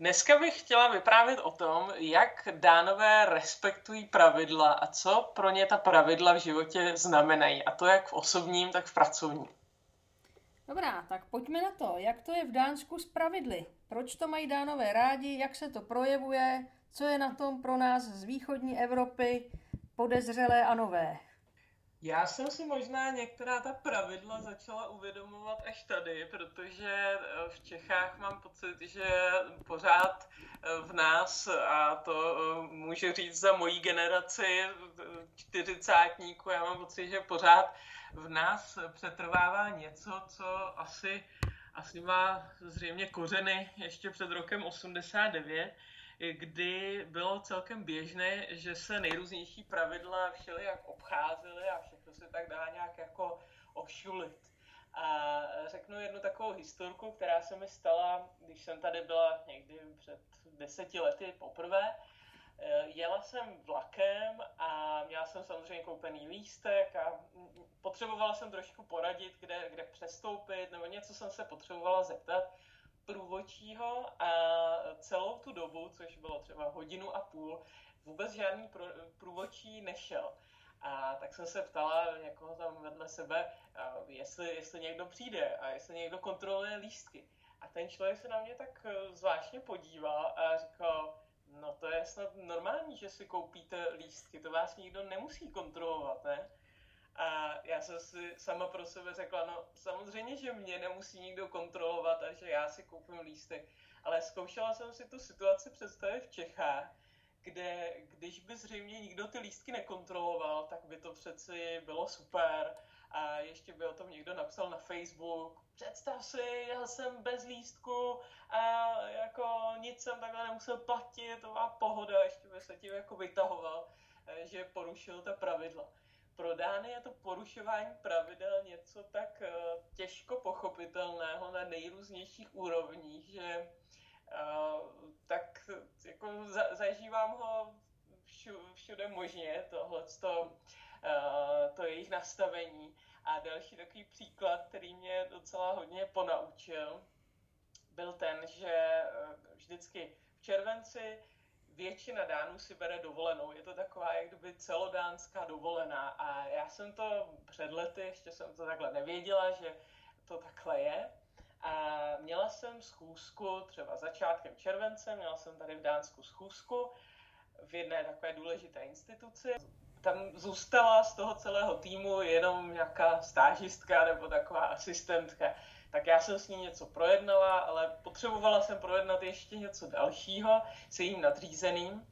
Dneska bych chtěla vyprávět o tom, jak dánové respektují pravidla a co pro ně ta pravidla v životě znamenají. A to jak v osobním, tak v pracovním. Dobrá, tak pojďme na to. Jak to je v Dánsku s pravidly? Proč to mají dánové rádi? Jak se to projevuje? Co je na tom pro nás z východní Evropy podezřelé a nové? Já jsem si možná některá ta pravidla začala uvědomovat až tady, protože eh, v Čechách mám pocit, že pořád eh, v nás, a to eh, můžu říct za mojí generaci čtyřicátníků, já mám pocit, že pořád v nás přetrvává něco, co asi, asi má zřejmě kořeny ještě před rokem 89, kdy bylo celkem běžné, že se nejrůznější pravidla všelijak obcházely a všechno se tak dá nějak jako ošulit. A řeknu jednu takovou historku, která se mi stala, když jsem tady byla někdy před deseti lety poprvé. Jela jsem vlakem a měla jsem samozřejmě koupený lístek a potřebovala jsem trošku poradit, kde, kde přestoupit, nebo něco jsem se potřebovala zeptat průvodčího a celou tu dobu, což bylo třeba hodinu a půl, vůbec žádný průvodčí nešel. A tak jsem se ptala někoho tam vedle sebe, jestli, jestli někdo přijde a jestli někdo kontroluje lístky. A ten člověk se na mě tak e, zvláštně podíval a říkal, no to je snad normální, že si koupíte lístky, to vás nikdo nemusí kontrolovat, ne? A já jsem si sama pro sebe řekla, no samozřejmě, že mě nemusí nikdo kontrolovat a že já si koupím lístek, ale zkoušela jsem si tu situaci představit v Čechách, kde když by zřejmě nikdo ty lístky nekontroloval, tak by to přeci bylo super a ještě by o tom někdo napsal na Facebook. Představ si, já jsem bez lístku a jako nic jsem takhle nemusel platit, to byla pohoda, ještě by se tím jako vytahoval, eh, že porušil ta pravidla pro Dány je to porušování pravidel něco tak uh, těžko pochopitelného na nejrůznějších úrovních, že uh, tak jako za, zažívám ho všu, všude možně, tohle uh, to jejich nastavení. A další takový příklad, který mě docela hodně ponaučil, byl ten, že vždycky v červenci většina Dánů si bere dovolenou. Je to taková jak kdyby celodánská dovolená a já jsem to před lety, ještě jsem to takhle nevěděla, že to takhle je. A měla jsem schůzku třeba začátkem července, měla jsem tady v Dánsku schůzku v jedné takové důležité instituci. Tam zůstala z toho celého týmu jenom nějaká stážistka nebo taková asistentka tak já jsem s ní něco projednala, ale potřebovala jsem projednat ještě něco dalšího s jejím nadřízeným.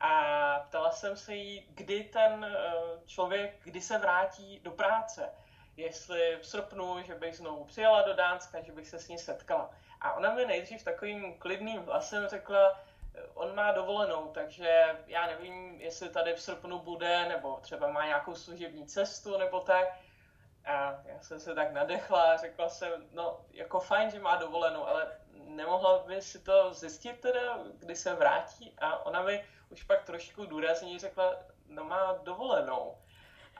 A ptala jsem se jí, kdy ten eh, člověk, kdy se vrátí do práce. Jestli v srpnu, že bych znovu přijela do Dánska, že bych se s ní setkala. A ona mi nejdřív takovým klidným hlasem řekla, eh, on má dovolenou, takže já nevím, jestli tady v srpnu bude, nebo třeba má nějakou služební cestu, nebo tak. A já jsem se tak nadechla a řekla jsem, no jako fajn, že má dovolenou, ale nemohla by si to zjistit teda, kdy se vrátí? A ona mi už pak trošku důrazně řekla, no má dovolenou.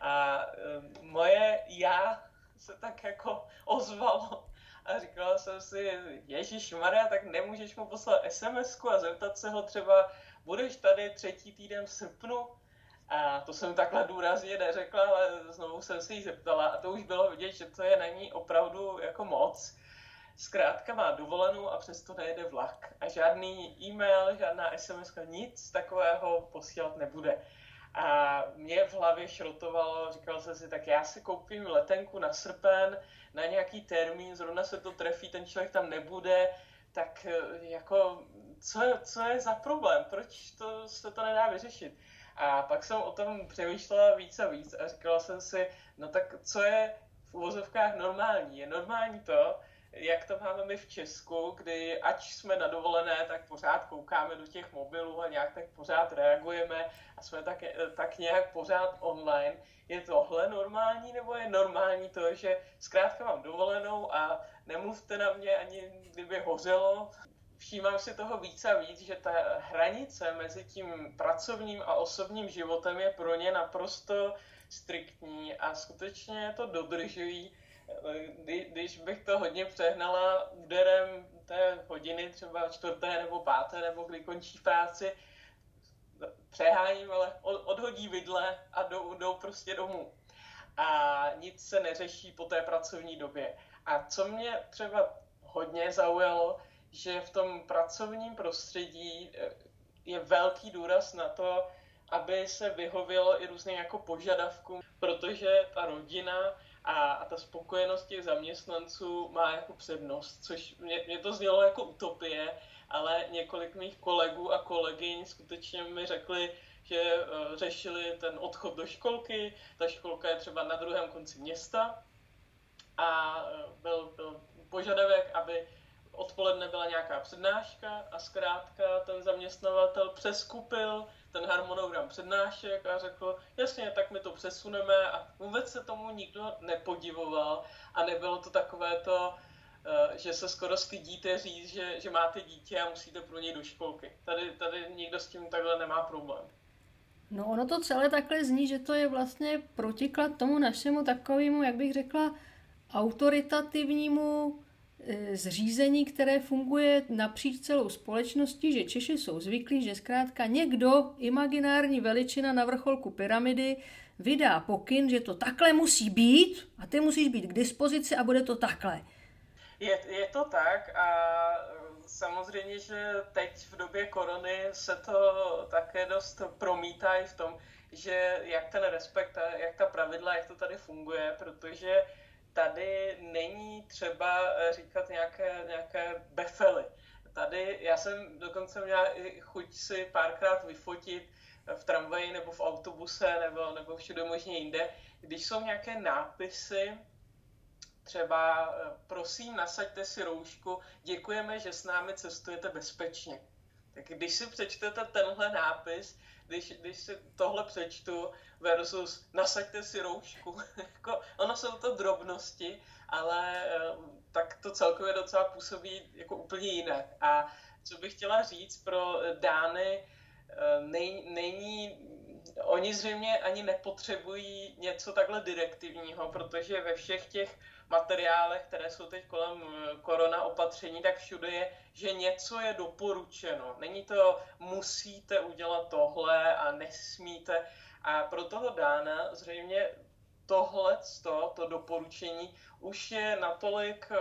A e, moje já se tak jako ozvalo a říkala jsem si, Ježíš Maria, tak nemůžeš mu poslat sms a zeptat se ho třeba, budeš tady třetí týden v srpnu? A to jsem takhle důrazně neřekla, ale znovu jsem si ji zeptala a to už bylo vidět, že to je na ní opravdu jako moc. Zkrátka má dovolenou a přesto nejede vlak. A žádný e-mail, žádná SMS, nic takového posílat nebude. A mě v hlavě šrotovalo, říkal jsem si, tak já si koupím letenku na srpen, na nějaký termín, zrovna se to trefí, ten člověk tam nebude, tak jako, co co je za problém, proč to, se to nedá vyřešit? A pak jsem o tom přemýšlela víc a víc a říkala jsem si, no tak co je v uvozovkách normální? Je normální to, jak to máme my v Česku, kdy ať jsme na dovolené, tak pořád koukáme do těch mobilů a nějak tak pořád reagujeme a jsme tak, tak nějak pořád online. Je tohle normální nebo je normální to, že zkrátka mám dovolenou a nemluvte na mě ani kdyby hořelo, všímám si toho víc a víc, že ta hranice mezi tím pracovním a osobním životem je pro ně naprosto striktní a skutečně to dodržují když bych to hodně přehnala úderem té hodiny, třeba čtvrté nebo páté, nebo kdy končí práci, přeháním, ale odhodí vidle a jdou, jdou prostě domů. A nic se neřeší po té pracovní době. A co mě třeba hodně zaujalo, že v tom pracovním prostředí eh, je velký důraz na to, aby se vyhovělo i různým jako požadavkům, protože ta rodina a, a ta spokojenost těch zaměstnanců má jako přednost, což mě, mě to znělo jako utopie, ale několik mých kolegů a kolegyň skutečně mi řekli, že uh, řešili ten odchod do školky, ta školka je třeba na druhém konci města a uh, byl, byl požadavek, aby odpoledne byla nějaká přednáška a zkrátka ten zaměstnavatel přeskupil ten harmonogram přednášek a řekl, jasně, tak my to přesuneme a vůbec se tomu nikdo nepodivoval a nebylo to takové to, eh, že se skoro stydíte říct, že, že máte dítě a musíte pro něj do školky. Tady, tady nikdo s tím takhle nemá problém. No ono to celé takhle zní, že to je vlastně protiklad tomu našemu takovému, jak bych řekla, autoritativnímu zřízení, které funguje napříč celou společností, že Češi jsou zvyklí, že zkrátka někdo, imaginární veličina na vrcholku pyramidy, vydá pokyn, že to takhle musí být a ty musíš být k dispozici a bude to takhle. Je, je to tak a samozřejmě, že teď v době korony se to také dost promítá i v tom, že jak ten respekt, jak ta pravidla, jak to tady funguje, protože tady není třeba eh, říkat nějaké, nějaké befely. Tady já jsem dokonce měla i chuť si párkrát vyfotit v tramvaji nebo v autobuse nebo, nebo všude možně jinde, když jsou nějaké nápisy, třeba eh, prosím, nasaďte si roušku, děkujeme, že s námi cestujete bezpečně. Tak když si přečtete tenhle nápis, když, když si tohle přečtu versus nasaďte si roušku, jako, ono jsou to drobnosti, ale eh, tak to celkově docela působí jako úplně jinak. A co bych chtěla říct pro Dány, eh, nej, není, oni zřejmě ani nepotřebují něco takhle direktivního, protože ve všech těch materiálech, které jsou teď kolem eh, korona opatření, tak všude je, že něco je doporučeno. Není to musíte udělat tohle a nesmíte. A pro toho Dána zřejmě tohle, to doporučení už je natolik, eh,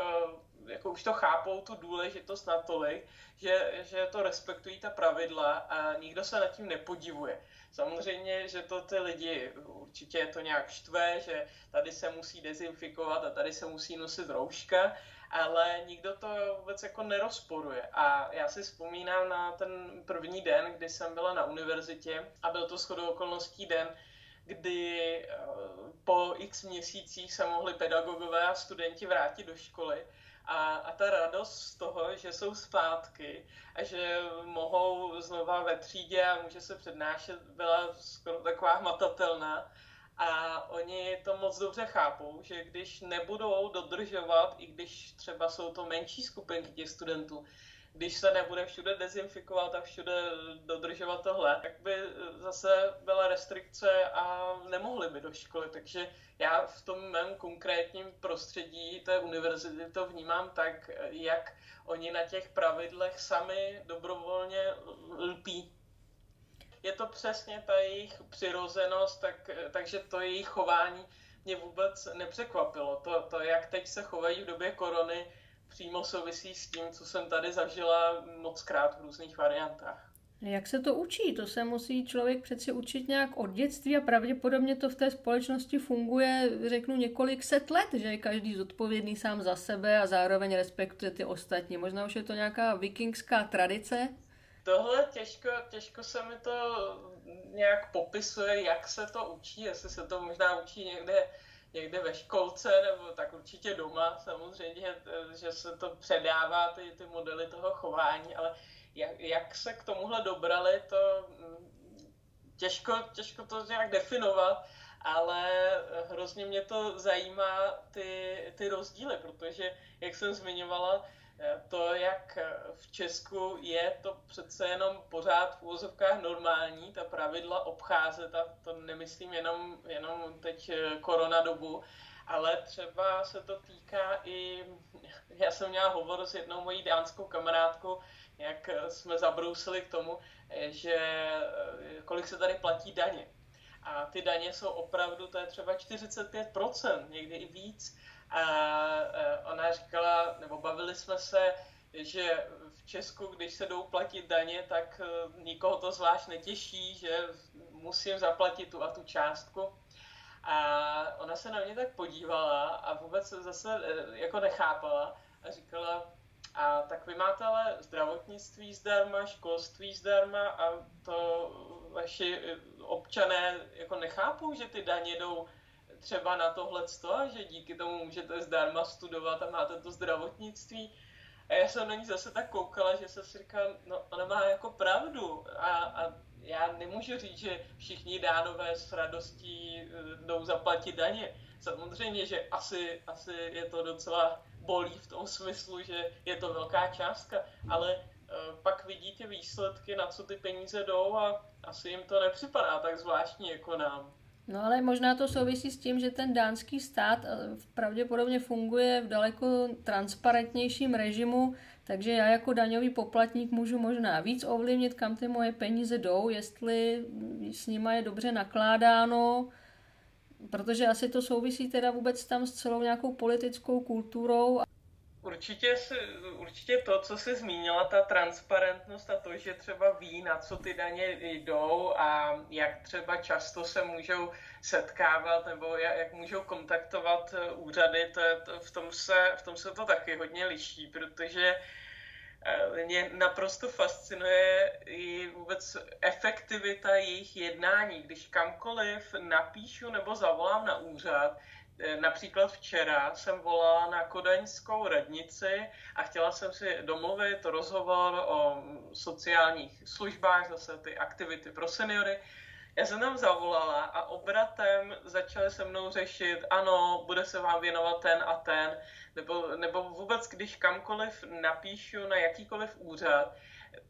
jako už to chápou tu důležitost natolik, že, že to respektují ta pravidla a nikdo se nad tím nepodivuje. Samozřejmě, že to ty lidi určitě to nějak štve, že tady se musí dezinfikovat a tady se musí nosit rouška, ale nikdo to vůbec jako nerozporuje. A já si vzpomínám na ten první den, kdy jsem byla na univerzitě a byl to shodou okolností den, kdy eh, po x měsících se mohli pedagogové a studenti vrátit do školy a, a ta radost z toho, že jsou zpátky a že mohou znova ve třídě a může se přednášet, byla skoro taková hmatatelná. A oni to moc dobře chápou, že když nebudou dodržovat, i když třeba jsou to menší skupinky těch studentů, když se nebude všude dezinfikovat a všude dodržovat tohle, tak by zase byla restrikce a nemohli by do školy. Takže já v tom mém konkrétním prostředí té univerzity to vnímám tak, jak oni na těch pravidlech sami dobrovolně lpí. Je to přesně ta jejich přirozenost, tak, takže to jejich chování mě vůbec nepřekvapilo. To, to, jak teď se chovají v době korony, přímo souvisí s tím, co jsem tady zažila moc krát v různých variantách. Jak se to učí? To se musí člověk přeci učit nějak od dětství a pravděpodobně to v té společnosti funguje, řeknu, několik set let, že je každý zodpovědný sám za sebe a zároveň respektuje ty ostatní. Možná už je to nějaká vikingská tradice? Tohle těžko, těžko se mi to nějak popisuje, jak se to učí, jestli se to možná učí někde někde ve školce, nebo tak určitě doma samozřejmě, že se to předává, ty, ty modely toho chování, ale jak, jak se k tomuhle dobrali, to mm, těžko, těžko to nějak definovat, ale hrozně mě to zajímá ty, ty rozdíly, protože, jak jsem zmiňovala, to, jak v Česku je to přece jenom pořád v úvozovkách normální, ta pravidla obcházet, a to nemyslím jenom, jenom teď korona dobu, ale třeba se to týká i, já jsem měla hovor s jednou mojí dánskou kamarádkou, jak jsme zabrousili k tomu, že kolik se tady platí daně. A ty daně jsou opravdu, to je třeba 45%, někdy i víc. A ona říkala, nebo bavili jsme se, že v Česku, když se jdou platit daně, tak e, nikoho to zvlášť netěší, že musím zaplatit tu a tu částku. A ona se na mě tak podívala a vůbec zase e, jako nechápala a říkala, a tak vy máte ale zdravotnictví zdarma, školství zdarma a to vaši e, občané jako nechápou, že ty daně jdou třeba na tohle že díky tomu můžete zdarma studovat a máte to zdravotnictví. A já jsem na ní zase tak koukala, že se si říkám, no ona má jako pravdu a, a já nemůžu říct, že všichni dánové s radostí eh, jdou zaplatit daně. Samozřejmě, že asi, asi je to docela bolí v tom smyslu, že je to velká částka, ale uh, pak vidí ty výsledky, na co ty peníze jdou a asi jim to nepřipadá tak zvláštní jako nám. No ale možná to souvisí s tím, že ten dánský stát eh, pravděpodobně funguje v daleko transparentnějším režimu, takže já jako daňový poplatník můžu možná víc ovlivnit, kam ty moje peníze jdou, jestli s nima je dobře nakládáno, protože asi to souvisí teda vůbec tam s celou nějakou politickou kulturou. Určitě, určitě to, co jsi zmínila, ta transparentnost a to, že třeba ví, na co ty daně jdou a jak třeba často se můžou setkávat nebo jak, můžou kontaktovat eh, úřady, to, to, v, tom se, v tom se to taky hodně liší, protože eh, mě naprosto fascinuje i vůbec efektivita jejich jednání. Když kamkoliv napíšu nebo zavolám na úřad, například včera jsem volala na kodaňskou radnici a chtěla jsem si domluvit rozhovor o sociálních službách, zase ty aktivity pro seniory. Já jsem tam zavolala a obratem začali se mnou řešit, ano, bude se vám věnovat ten a ten, nebo, nebo vůbec, když kamkoliv napíšu na jakýkoliv úřad,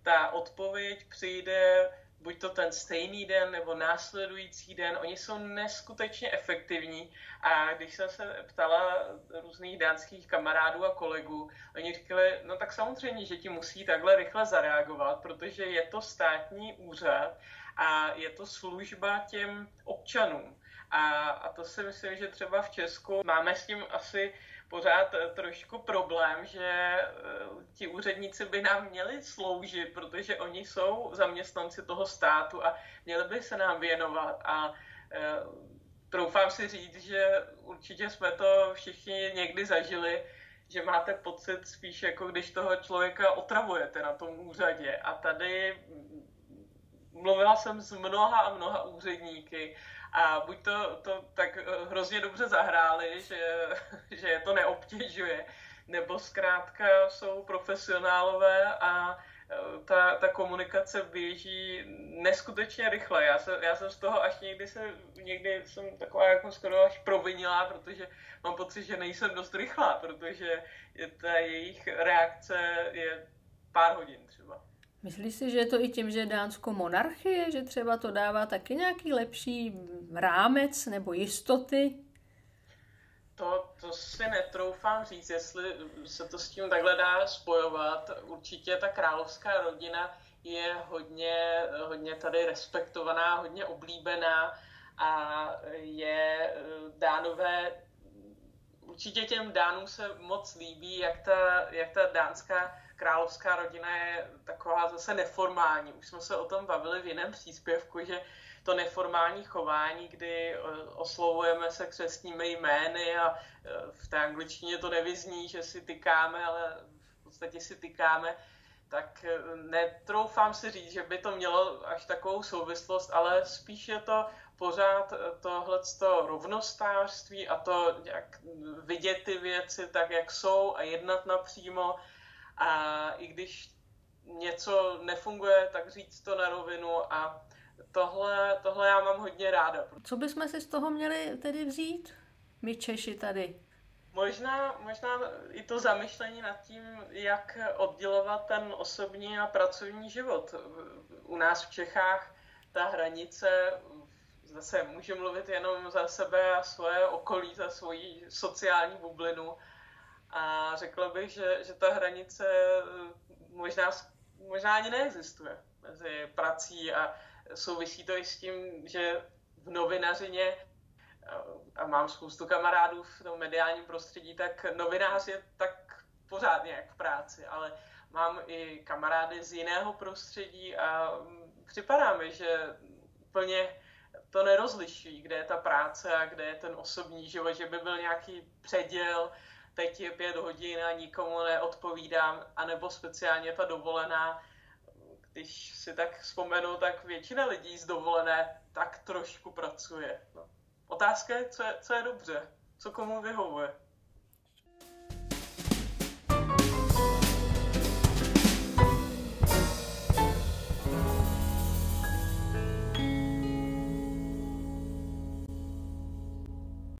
ta odpověď přijde buď to ten stejný den nebo následující den, oni jsou neskutečně efektivní a když jsem se ptala různých dánských kamarádů a kolegů, oni říkali, no tak samozřejmě, že ti musí takhle rychle zareagovat, protože je to státní úřad a je to služba těm občanům. A, a to si myslím, že třeba v Česku máme s tím asi pořád eh, trošku problém, že eh, ti úředníci by nám měli sloužit, protože oni jsou zaměstnanci toho státu a měli by se nám věnovat a eh, troufám si říct, že určitě jsme to všichni někdy zažili, že máte pocit spíš jako když toho člověka otravujete na tom úřadě. A tady mluvila jsem s mnoha a mnoha úředníky a buď to, to tak eh, hrozně dobře zahráli, že, že je to neobtěžuje, nebo zkrátka jsou profesionálové a eh, ta, ta komunikace běží neskutečně rychle. Já, se, já jsem z toho až někdy se, někdy jsem taková jako skoro až provinila, protože mám pocit, že nejsem dost rychlá, protože ta jejich reakce je pár hodin třeba. Myslíš si, že je to i tím, že je Dánsko monarchie, že třeba to dává taky nějaký lepší rámec nebo jistoty? To, to si netroufám říct, jestli se to s tím takhle dá spojovat. Určitě ta královská rodina je hodně, hodně tady respektovaná, hodně oblíbená a je eh, dánové určitě těm Dánům se moc líbí, jak ta, jak ta dánská královská rodina je taková zase neformální. Už jsme se o tom bavili v jiném příspěvku, že to neformální chování, kdy eh, oslovujeme se křesními jmény a eh, v té angličtině to nevyzní, že si tykáme, ale v podstatě si tykáme, tak eh, netroufám si říct, že by to mělo až takovou souvislost, ale spíš je to pořád tohle rovnostářství a to, jak vidět ty věci tak, jak jsou a jednat napřímo a i když něco nefunguje, tak říct to na rovinu a tohle, tohle já mám hodně ráda. Co bychom si z toho měli tedy vzít, my Češi tady? Možná, možná i to zamyšlení nad tím, jak oddělovat ten osobní a pracovní život. U nás v Čechách ta hranice zase můžu mluvit jenom za sebe a svoje okolí, za svoji sociální bublinu. A řekla bych, že, že ta hranice eh, možná, možná ani neexistuje mezi prací a souvisí to i s tím, že v novinařině eh, a mám spoustu kamarádů v tom mediálním prostředí, tak novinář je tak pořád nějak v práci, ale mám i kamarády z jiného prostředí a připadá mi, že úplně to nerozlišují, kde je ta práce a kde je ten osobní život, že by byl nějaký předěl, teď je pět hodin a nikomu neodpovídám, anebo speciálně ta dovolená, když si tak vzpomenu, tak většina lidí z dovolené tak trošku pracuje. No. Otázka je, co je, co je dobře, co komu vyhovuje.